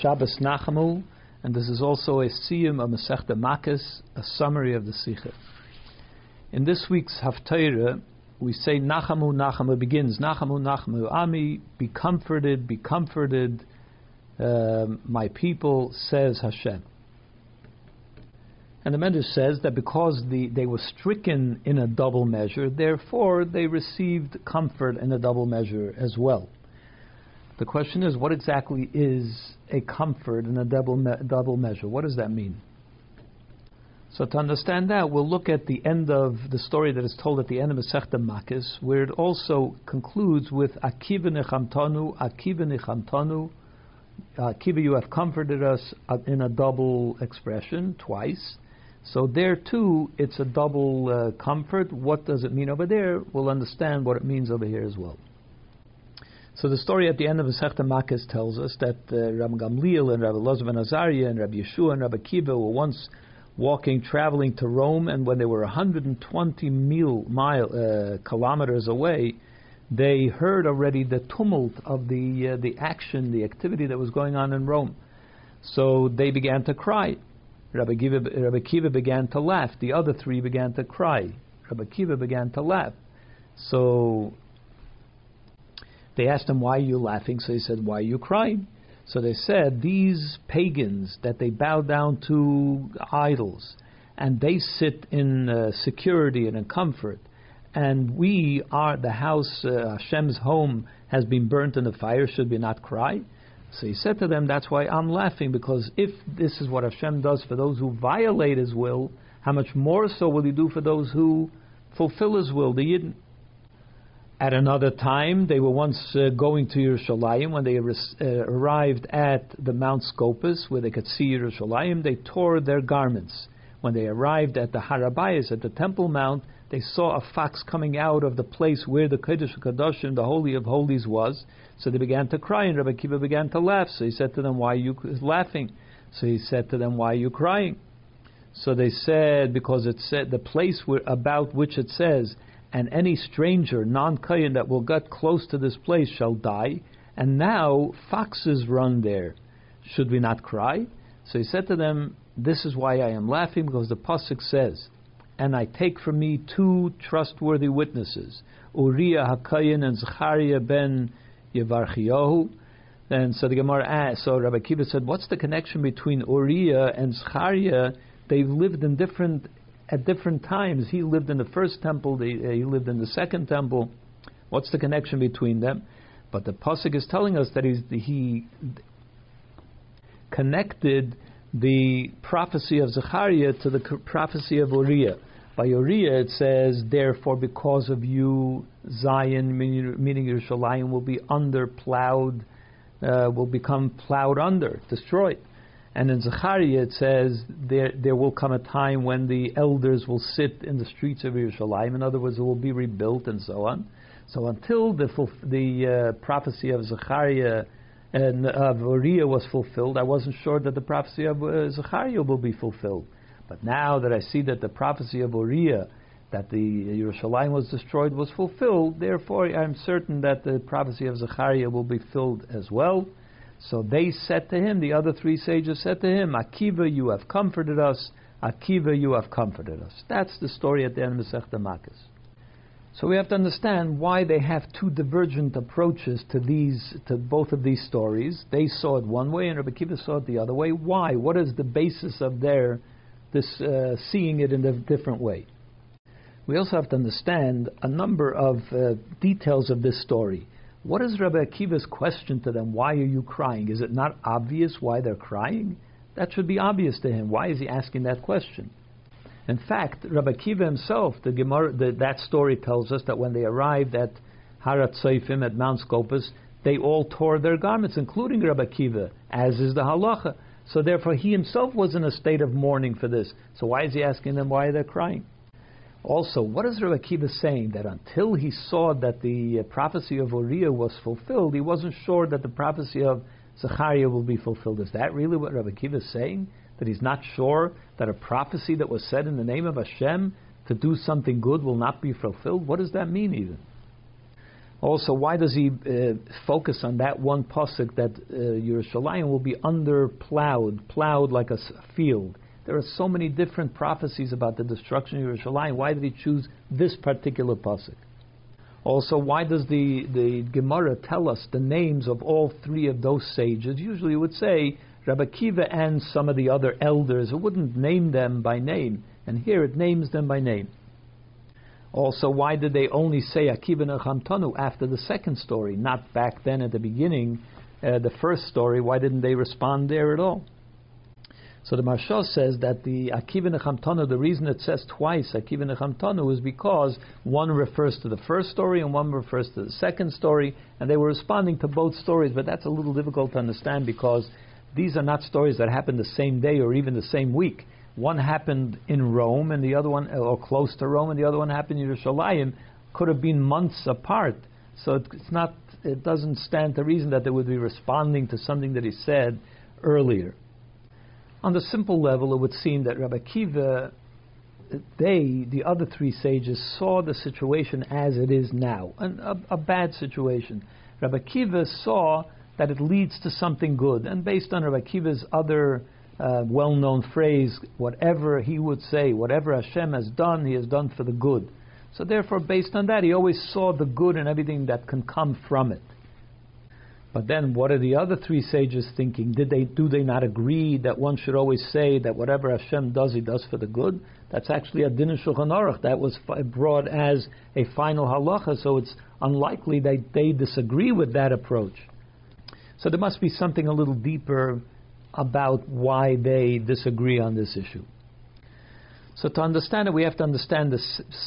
Shabbos Nachamu, and this is also a siyum of Masechta Makis, a summary of the Sikha. In this week's Haftarah, we say Nachamu Nachamu begins Nachamu Nachamu Ami, be comforted, be comforted, uh, my people, says Hashem. And the Medrash says that because the, they were stricken in a double measure, therefore they received comfort in a double measure as well. The question is, what exactly is a comfort in a double, me- double measure? What does that mean? So to understand that, we'll look at the end of the story that is told at the end of Masechta Makis, where it also concludes with Akiva nechamtanu, Akiva nechamtanu, Akiva, you have comforted us in a double expression twice. So there too, it's a double uh, comfort. What does it mean over there? We'll understand what it means over here as well. So the story at the end of Masechta Makis tells us that uh, Rabbi Gamliel and Rabbi Elazar ben Azariah and Rabbi Yeshua and Rabbi Kiva were once walking, traveling to Rome, and when they were 120 mile, mile uh, kilometers away, they heard already the tumult of the uh, the action, the activity that was going on in Rome. So they began to cry. Rabbi Kiva, Rabbi Kiva began to laugh. The other three began to cry. Rabbi Kiva began to laugh. So they asked him, Why are you laughing? So he said, Why are you crying? So they said, These pagans that they bow down to idols, and they sit in uh, security and in comfort, and we are the house, uh, Hashem's home, has been burnt in the fire, should we not cry? So he said to them, That's why I'm laughing, because if this is what Hashem does for those who violate His will, how much more so will He do for those who fulfill His will, the Yidden? At another time, they were once uh, going to Yerushalayim. When they uh, arrived at the Mount Scopus, where they could see Yerushalayim, they tore their garments. When they arrived at the Har HaBayis, at the Temple Mount, they saw a fox coming out of the place where the Kodesh Kadoshim, the Holy of Holies, was. So they began to cry, and Rabbi Kiva began to laugh. So he said to them, "Why are you laughing?" So he said to them, "Why are you crying?" So they said, because it said the place where, about which it says and any stranger, non Kayan, that will get close to this place shall die. And now foxes run there. Should we not cry? So he said to them, This is why I am laughing, because the Pasuk says, And I take from me two trustworthy witnesses, Uriah Hakayan and Zechariah ben Yevarchiyahu. And so the Gemara asked, so Rabbi Kiva said, What's the connection between Uriah and Zechariah? They've lived in different at different times. He lived in the first temple, the, uh, he lived in the second temple. What's the connection between them? But the pasuk is telling us that he connected the prophecy of Zechariah to the prophecy of Uriah. By Uriah, it says, "Therefore, because of you, Zion, meaning Yerushalayim, will be under plowed, uh, will become plowed under, destroyed." And in Zechariah it says there there will come a time when the elders will sit in the streets of Yerushalayim. In other words, it will be rebuilt and so on. So until the the uh, prophecy of Zechariah and of Uriah was fulfilled, I wasn't sure that the prophecy of uh, Zechariah will be fulfilled. But now that I see that the prophecy of Uriah, that the Yerushalayim was destroyed, was fulfilled, therefore I'm certain that the prophecy of Zechariah will be filled as well. So they said to him, the other three sages said to him, Akiva, you have comforted us. Akiva, you have comforted us. That's the story at the end of Masechta Makis. So we have to understand why they have two divergent approaches to these, to both of these stories. They saw it one way, and Rabbi Kiva saw it the other way. Why? What is the basis of their this uh, seeing it in a different way? We also have to understand a number of uh, details of this story. What is Rabbi Akiva's question to them? Why are you crying? Is it not obvious why they're crying? That should be obvious to him. Why is he asking that question? In fact, Rabbi Akiva himself, the Gemara, the, that story tells us that when they arrived at Har HaTzofim at Mount Scopus, they all tore their garments, including Rabbi Akiva, as is the halacha. So therefore, he himself was in a state of mourning for this. So why is he asking them why they're crying? Also, what is Rabbi Akiva saying? That until he saw that the uh, prophecy of Uriah was fulfilled, he wasn't sure that the prophecy of Zechariah will be fulfilled. Is that really what Rabbi Akiva is saying? That he's not sure that a prophecy that was said in the name of Hashem to do something good will not be fulfilled? What does that mean, even? Also, why does he uh, focus on that one pasuk that uh, Yerushalayim will be under plowed, plowed like a field? There are so many different prophecies about the destruction of Yerushalayim. Why did he choose this particular pasuk? Also, why does the, the Gemara tell us the names of all three of those sages? Usually it would say Rabbi Kiva and some of the other elders. It wouldn't name them by name. And here it names them by name. Also, why did they only say Akiva Nechamtanu after the second story, not back then at the beginning, uh, the first story? Why didn't they respond there at all? So the Maharsha says that the Akiva Nechamtanu, the reason it says twice Akiva Nechamtanu is because one refers to the first story and one refers to the second story, and they were responding to both stories, but that's a little difficult to understand because these are not stories that happened the same day or even the same week. One happened in Rome, and the other one, or close to Rome, and the other one happened in Yerushalayim. Could have been months apart. So it's not. It doesn't stand to reason that they would be responding to something that he said earlier. On the simple level, it would seem that Rabbi Kiva, they, the other three sages, saw the situation as it is now, an, a, a bad situation. Rabbi Kiva saw that it leads to something good, and based on Rabbi Kiva's other uh, well-known phrase, whatever he would say, whatever Hashem has done, he has done for the good. So therefore, based on that, he always saw the good and everything that can come from it. But then, what are the other three sages thinking? Did they do they not agree that one should always say that whatever Hashem does, He does for the good? That's actually a din Shulchan Aruch. That was brought as a final halacha, so it's unlikely that they disagree with that approach. So there must be something a little deeper about why they disagree on this issue. So to understand it, we have to understand the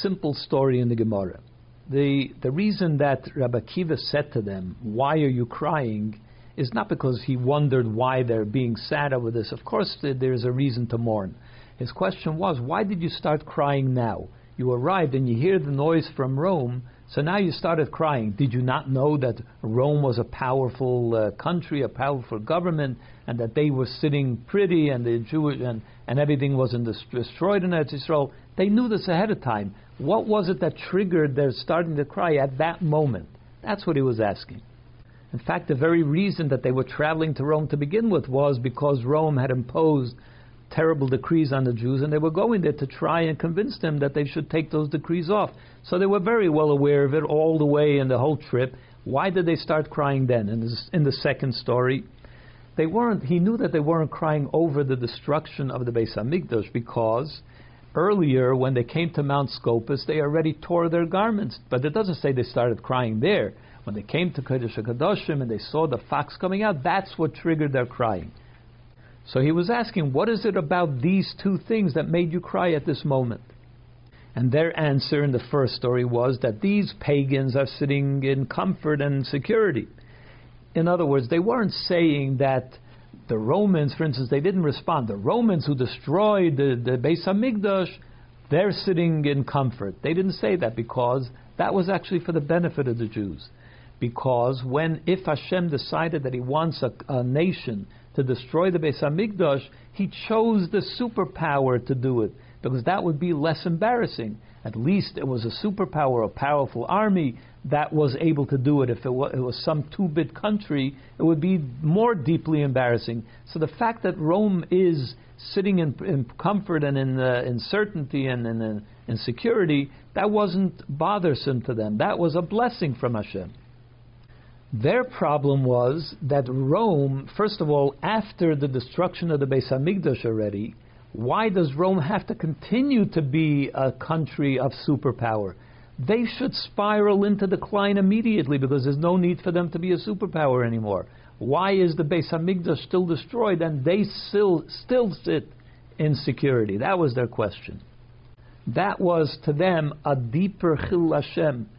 simple story in the Gemara. The, the reason that Rabbi Kiva said to them, Why are you crying? is not because he wondered why they're being sad over this. Of course, there's a reason to mourn. His question was, Why did you start crying now? You arrived and you hear the noise from Rome, so now you started crying. Did you not know that Rome was a powerful uh, country, a powerful government, and that they were sitting pretty and the Jewish and, and everything wasn't destroyed in Eretz Israel? They knew this ahead of time. What was it that triggered their starting to cry at that moment? That's what he was asking. In fact, the very reason that they were traveling to Rome to begin with was because Rome had imposed terrible decrees on the Jews, and they were going there to try and convince them that they should take those decrees off. So they were very well aware of it all the way in the whole trip. Why did they start crying then? In, this, in the second story, they weren't. He knew that they weren't crying over the destruction of the Beis Hamikdash because earlier, when they came to Mount Scopus, they already tore their garments. But it doesn't say they started crying there. When they came to Kodesh HaKadoshim and they saw the fox coming out, that's what triggered their crying. So he was asking, What is it about these two things that made you cry at this moment? And their answer in the first story was that these pagans are sitting in comfort and security. In other words, they weren't saying that the Romans, for instance, they didn't respond. The Romans who destroyed the, the Beis Hamikdash, they're sitting in comfort. They didn't say that because that was actually for the benefit of the Jews. Because when, if Hashem decided that He wants a, a nation to destroy the Beis Hamikdash, he chose the superpower to do it because that would be less embarrassing. At least it was a superpower, a powerful army that was able to do it. If it was, it was some two-bit country, it would be more deeply embarrassing. So the fact that Rome is sitting in, in comfort and in, uh, in certainty and in, uh, in security, that wasn't bothersome to them. That was a blessing from Hashem. Their problem was that Rome, first of all, after the destruction of the Beis Hamikdash already, why does Rome have to continue to be a country of superpower? They should spiral into decline immediately because there's no need for them to be a superpower anymore. Why is the Beis Hamikdash still destroyed and they still still sit in security? That was their question. That was to them a deeper chil Hashem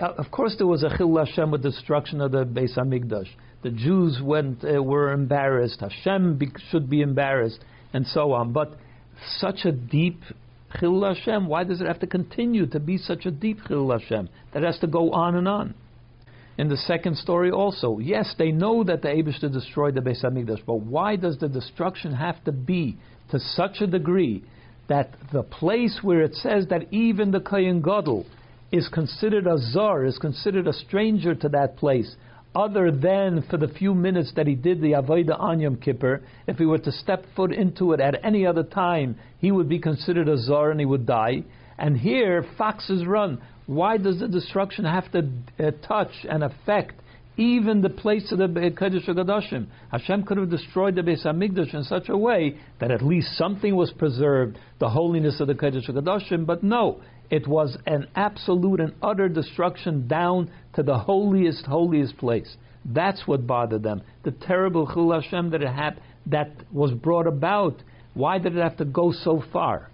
uh, of course, there was a chil Hashem with destruction of the Beis Hamikdash. The Jews went uh, were embarrassed. Hashem be, should be embarrassed, and so on. But such a deep chil Hashem. Why does it have to continue to be such a deep chil Hashem? That has to go on and on. In the second story, also, yes, they know that the Abishta destroyed the Beis Hamikdash, but why does the destruction have to be to such a degree that the place where it says that even the Kohen Gadol is considered a czar, is considered a stranger to that place, other than for the few minutes that he did the Avodah on Yom Kippur, if he were to step foot into it at any other time, he would be considered a czar and he would die. And here, foxes run. Why does the destruction have to uh, touch and affect even the place of the Kodesh HaKadoshim. Hashem could have destroyed the Beis Hamikdash in such a way that at least something was preserved, the holiness of the Kodesh HaKadoshim, but no, it was an absolute and utter destruction down to the holiest, holiest place. That's what bothered them. The terrible Chil Hashem that it had, that was brought about. Why did it have to go so far?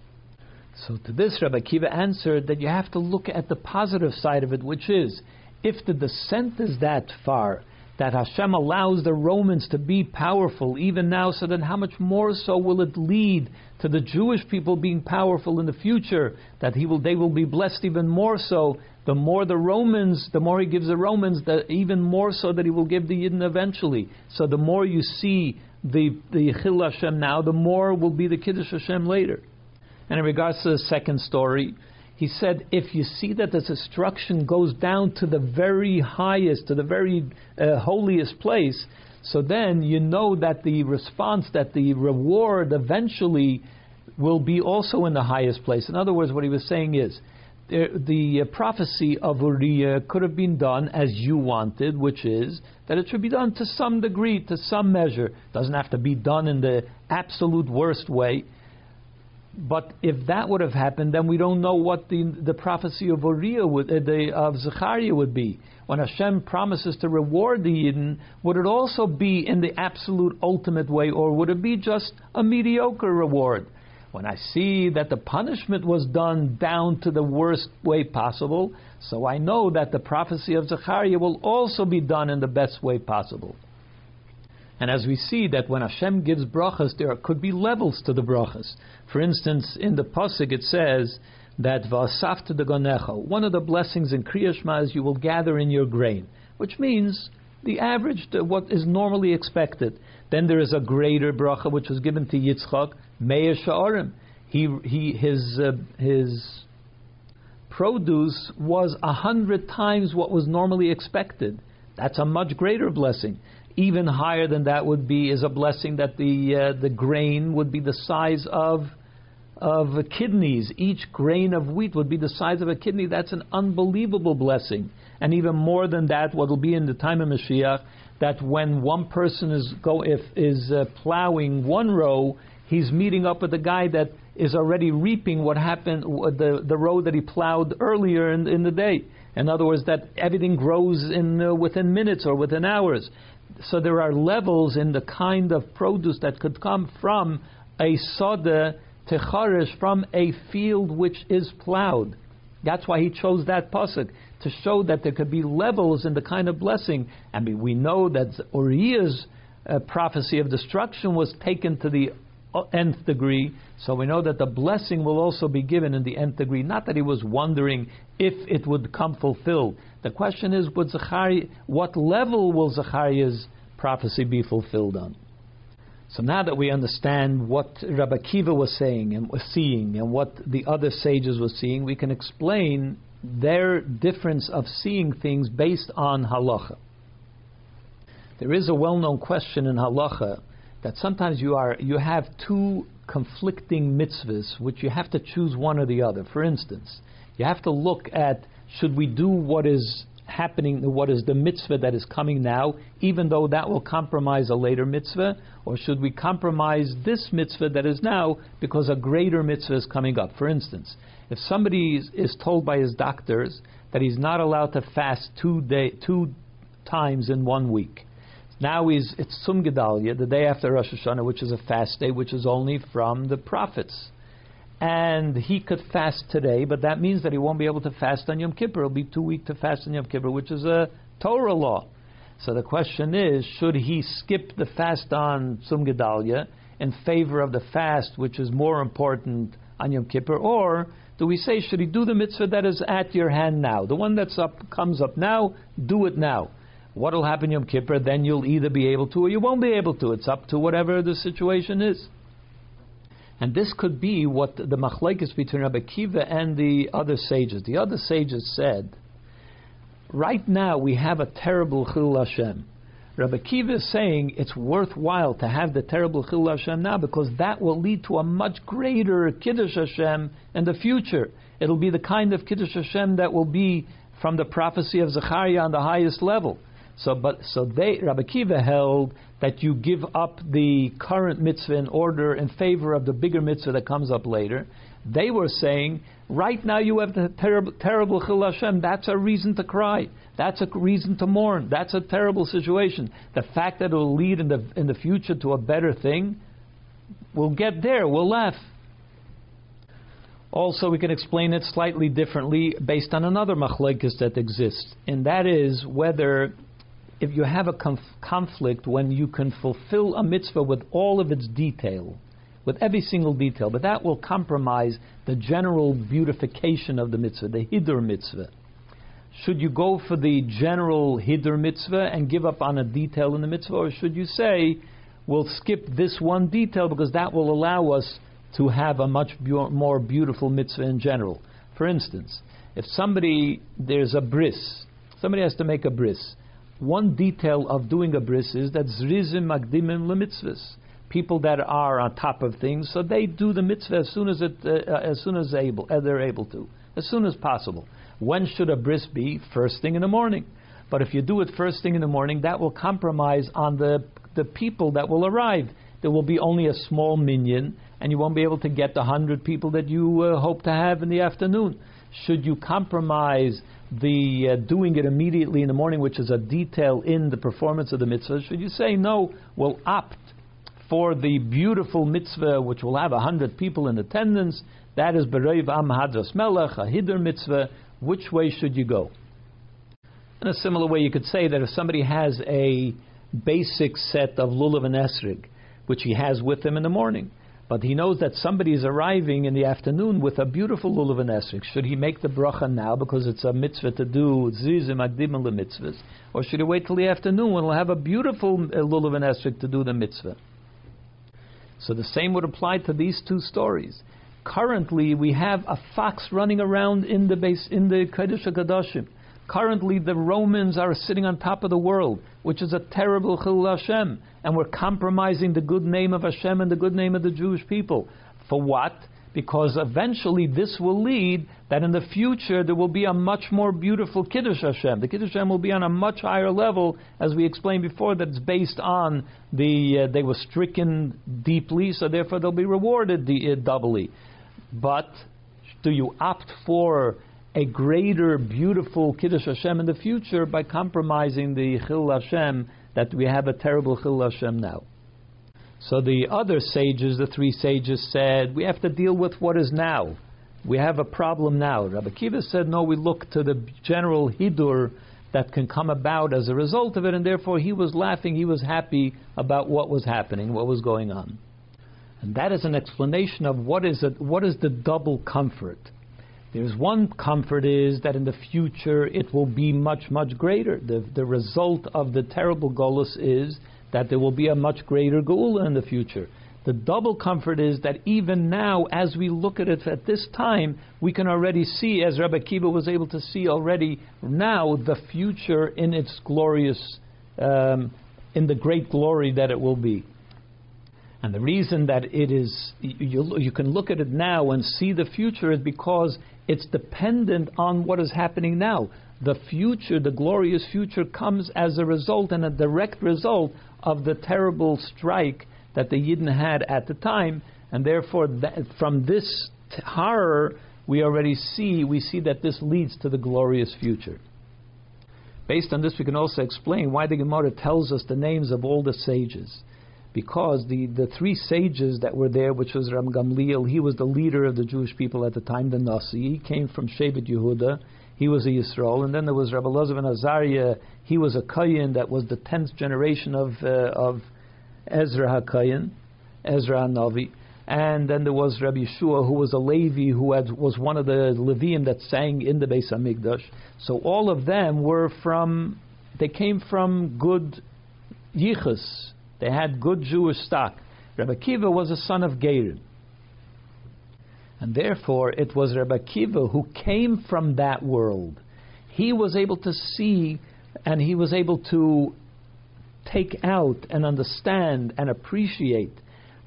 So to this, Rabbi Kiva answered that you have to look at the positive side of it, which is if the descent is that far, that Hashem allows the Romans to be powerful even now, so then how much more so will it lead to the Jewish people being powerful in the future? That he will, they will be blessed even more so. The more the Romans, the more he gives the Romans, the, even more so that he will give the Yidden eventually. So the more you see the the Chil Hashem now, the more will be the Kiddush Hashem later. And in regards to the second story, he said, if you see that the destruction goes down to the very highest, to the very uh, holiest place, so then you know that the response, that the reward eventually will be also in the highest place. In other words, what he was saying is, the, the uh, prophecy of Uriah could have been done as you wanted, which is that it should be done to some degree, to some measure. It doesn't have to be done in the absolute worst way. But if that would have happened, then we don't know what the, the prophecy of Uriah would, uh, the, of Zechariah would be. When Hashem promises to reward the Yidden, would it also be in the absolute ultimate way, or would it be just a mediocre reward? When I see that the punishment was done down to the worst way possible, so I know that the prophecy of Zechariah will also be done in the best way possible. And as we see that when Hashem gives brachas, there could be levels to the brachas. For instance, in the pasuk it says that v'asafta de. One of the blessings in Kriya is you will gather in your grain, which means the average, what is normally expected. Then there is a greater bracha which was given to Yitzchak, Me'ah She'arim. He, he, his, uh, his produce was a hundred times what was normally expected. That's a much greater blessing. Even higher than that would be is a blessing that the uh, the grain would be the size of of kidneys. Each grain of wheat would be the size of a kidney. That's an unbelievable blessing. And even more than that, what will be in the time of Mashiach, that when one person is go if is uh, plowing one row, he's meeting up with a guy that is already reaping what happened the the row that he plowed earlier in, in the day. In other words, that everything grows in uh, within minutes or within hours so there are levels in the kind of produce that could come from a soda techarish, from a field which is plowed. That's why he chose that pasuk to show that there could be levels in the kind of blessing. I mean, we know that Uriah's uh, prophecy of destruction was taken to the nth degree, so we know that the blessing will also be given in the nth degree. Not that he was wondering if it would come fulfilled. The question is, would what level will Zechariah's prophecy be fulfilled on? So now that we understand what Rabbi Kiva was saying and was seeing, and what the other sages were seeing, we can explain their difference of seeing things based on halacha. There is a well-known question in halacha that sometimes you are you have two conflicting mitzvahs which you have to choose one or the other. For instance, you have to look at should we do what is happening, what is the mitzvah that is coming now, even though that will compromise a later mitzvah, or should we compromise this mitzvah that is now because a greater mitzvah is coming up? For instance, if somebody is, is told by his doctors that he's not allowed to fast two day, two times in one week, now is it's Tzum Gedalia, the day after Rosh Hashanah, which is a fast day, which is only from the prophets. And he could fast today, but that means that he won't be able to fast on Yom Kippur. He'll be too weak to fast on Yom Kippur, which is a Torah law. So the question is, should he skip the fast on Tzum Gedalia in favor of the fast, which is more important on Yom Kippur, or do we say, should he do the mitzvah that is at your hand now? The one that's up comes up now, do it now. What will happen Yom Kippur? Then you'll either be able to or you won't be able to. It's up to whatever the situation is. And this could be what the machlokes between Rabbi Kiva and the other sages. The other sages said, right now we have a terrible chil Hashem. Rabbi Kiva is saying it's worthwhile to have the terrible chil Hashem now because that will lead to a much greater kiddush Hashem in the future. It'll be the kind of kiddush Hashem that will be from the prophecy of Zechariah on the highest level. So, but so they Rabbi Kiva held that you give up the current mitzvah in order in favor of the bigger mitzvah that comes up later. They were saying, right now you have the terrible, terrible chil Hashem. That's a reason to cry. That's a reason to mourn. That's a terrible situation. The fact that it will lead in the in the future to a better thing, we'll get there. We'll laugh. Also, we can explain it slightly differently based on another machlokes that exists, and that is whether if you have a conf- conflict when you can fulfill a mitzvah with all of its detail, with every single detail, but that will compromise the general beautification of the mitzvah, the hidur mitzvah. Should you go for the general hidur mitzvah and give up on a detail in the mitzvah, or should you say, we'll skip this one detail because that will allow us to have a much more beautiful mitzvah in general? For instance, if somebody, there's a bris, somebody has to make a bris one detail of doing a bris is that zrizim makdimim lemitzvahs. People that are on top of things, so they do the mitzvah as soon as it, uh, as soon as able, as they're able to, as soon as possible. When should a bris be? First thing in the morning. But if you do it first thing in the morning, that will compromise on the the people that will arrive. There will be only a small minyan, and you won't be able to get the hundred people that you uh, hope to have in the afternoon. Should you compromise the uh, doing it immediately in the morning, which is a detail in the performance of the mitzvah, should you say no? We'll opt for the beautiful mitzvah, which will have a hundred people in attendance. That is b'rov am hadras melech, a hidur mitzvah. Which way should you go? In a similar way, you could say that if somebody has a basic set of lulav and esrig, which he has with him in the morning, but he knows that somebody is arriving in the afternoon with a beautiful lulav and esrog. Should he make the bracha now because it's a mitzvah to do zizim agdim mitzvahs, or should he wait till the afternoon when he'll have a beautiful uh, lulav and esrog to do the mitzvah? So the same would apply to these two stories. Currently, we have a fox running around in the base in the Kodesh Kadashim. Currently, the Romans are sitting on top of the world, which is a terrible chil Hashem, and we're compromising the good name of Hashem and the good name of the Jewish people. For what? Because eventually this will lead that in the future there will be a much more beautiful Kiddush Hashem. The Kiddush Hashem will be on a much higher level, as we explained before, that it's based on the uh, they were stricken deeply, so therefore they'll be rewarded the, uh, doubly. But do you opt for a greater, beautiful Kiddush Hashem in the future by compromising the Chil Hashem that we have a terrible Chil Hashem now. So the other sages, the three sages, said we have to deal with what is now. We have a problem now. Rabbi Kiva said, no, we look to the general Hidur that can come about as a result of it, and therefore he was laughing, he was happy about what was happening, what was going on. And that is an explanation of what is, it, what is the double comfort. There's one comfort is that in the future it will be much, much greater. The, the result of the terrible Golus is that there will be a much greater Geula in the future. The double comfort is that even now, as we look at it at this time, we can already see, as Rabbi Kiva was able to see already now, the future in its glorious, um, in the great glory that it will be. And the reason that it is, you, you can look at it now and see the future is because it's dependent on what is happening now. The future, the glorious future, comes as a result and a direct result of the terrible strike that the Yidden had at the time, and therefore, that, from this t- horror, we already see we see that this leads to the glorious future. Based on this, we can also explain why the Gemara tells us the names of all the sages because the, the three sages that were there, which was Rabban Gamliel, he was the leader of the Jewish people at the time, the Nasi. He came from Shevet Yehuda. He was a Yisrael. And then there was Rabbi Elazar ben Azariah. He was a Kayin that was the tenth generation of, uh, of Ezra HaKayin, Ezra Navi. And then there was Rabbi Yeshua, who was a Levi, who had, was one of the Levium that sang in the Beis Hamikdash. So all of them were from, they came from good yichus, they had good Jewish stock. Rabbi Kiva was a son of Gerim. And therefore, it was Rebbe Kiva who came from that world. He was able to see and he was able to take out and understand and appreciate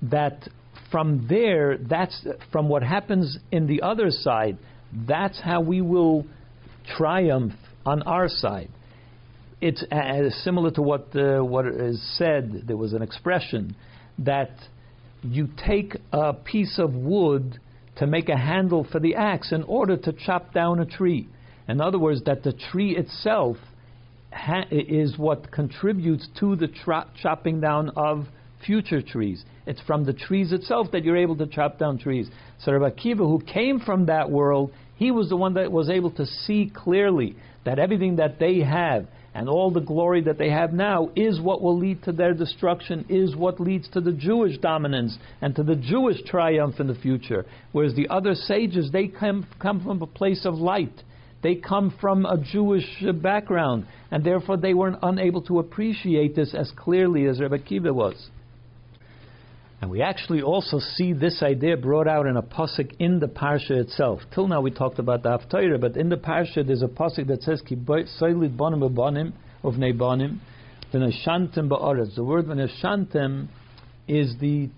that from there, that's from what happens in the other side, that's how we will triumph on our side. It's uh, similar to what uh, what is said. There was an expression that you take a piece of wood to make a handle for the axe in order to chop down a tree. In other words, that the tree itself ha- is what contributes to the tra- chopping down of future trees. It's from the trees itself that you're able to chop down trees. So Rabbi Akiva, who came from that world, he was the one that was able to see clearly that everything that they have and all the glory that they have now is what will lead to their destruction, is what leads to the Jewish dominance and to the Jewish triumph in the future. Whereas the other sages, they come, come from a place of light. They come from a Jewish background, and therefore they weren't unable to appreciate this as clearly as Rebbe Kiva was. And we actually also see this idea brought out in a pasuk in the parsha itself. Till now we talked about the Haftarah, but in the parsha there's a pasuk that says "Ki soilid bonim bonim of neibanim v'neshantem ba'aretz." The word v'neshantem is the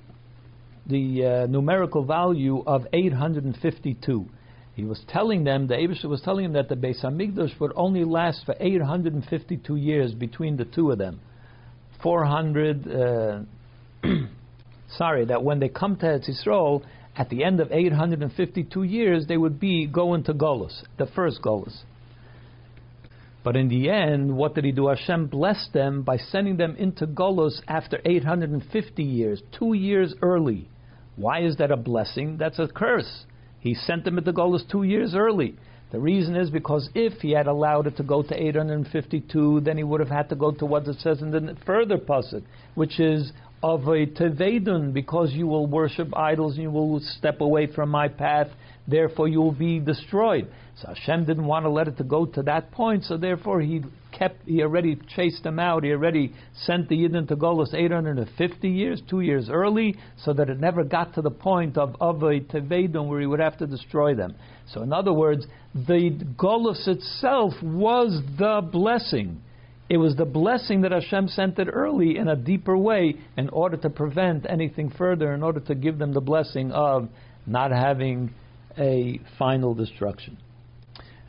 the uh, numerical value of 852. He was telling them, the Abishah was telling them that the Beis Hamikdash would only last for 852 years between the two of them. 400. Uh, sorry, that when they come to Eretz Yisrael, at the end of 852 years, they would be going to Golos, the first Golos. But in the end, what did he do? Hashem blessed them by sending them into Golos after 850 years, two years early. Why is that a blessing? That's a curse. He sent them into Golos two years early. The reason is because if he had allowed it to go to 852, then he would have had to go to what it says in the further pasuk, which is of a tevedun, because you will worship idols and you will step away from my path, therefore you will be destroyed. So Hashem didn't want to let it to go to that point, so therefore he kept, he already chased them out, he already sent the Yidden to Golos 850 years, two years early, so that it never got to the point of, of a tevedun where he would have to destroy them. So in other words, the Golos itself was the blessing. It was the blessing that Hashem sent it early in a deeper way in order to prevent anything further, in order to give them the blessing of not having a final destruction.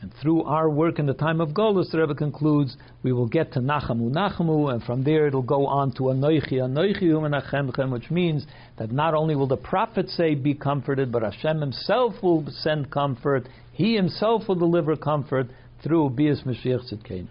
And through our work in the time of Golus, the Rebbe concludes, we will get to Nachamu Nachamu, and from there it'll go on to Anoichi Anoichi Umenachemchem, which means that not only will the prophet say, be comforted, but Hashem himself will send comfort. He himself will deliver comfort through Bias Mashiach Tzidkenu.